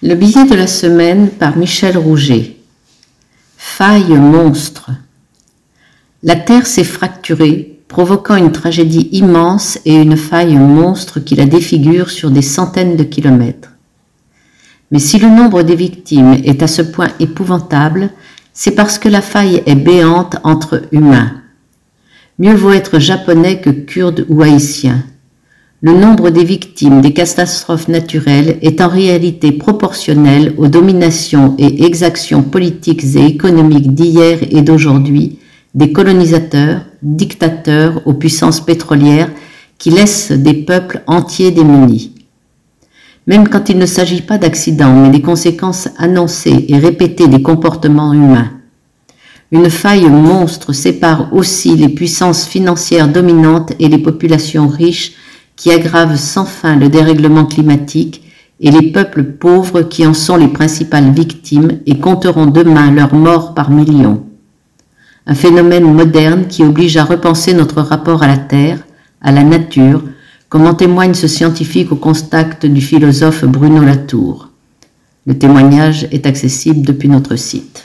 Le billet de la semaine par Michel Rouget. Faille monstre. La Terre s'est fracturée, provoquant une tragédie immense et une faille monstre qui la défigure sur des centaines de kilomètres. Mais si le nombre des victimes est à ce point épouvantable, c'est parce que la faille est béante entre humains. Mieux vaut être japonais que kurde ou haïtien. Le nombre des victimes des catastrophes naturelles est en réalité proportionnel aux dominations et exactions politiques et économiques d'hier et d'aujourd'hui des colonisateurs, dictateurs aux puissances pétrolières qui laissent des peuples entiers démunis. Même quand il ne s'agit pas d'accidents, mais des conséquences annoncées et répétées des comportements humains. Une faille monstre sépare aussi les puissances financières dominantes et les populations riches qui aggravent sans fin le dérèglement climatique et les peuples pauvres qui en sont les principales victimes et compteront demain leurs morts par millions. Un phénomène moderne qui oblige à repenser notre rapport à la Terre, à la nature, comme en témoigne ce scientifique au contact du philosophe Bruno Latour. Le témoignage est accessible depuis notre site.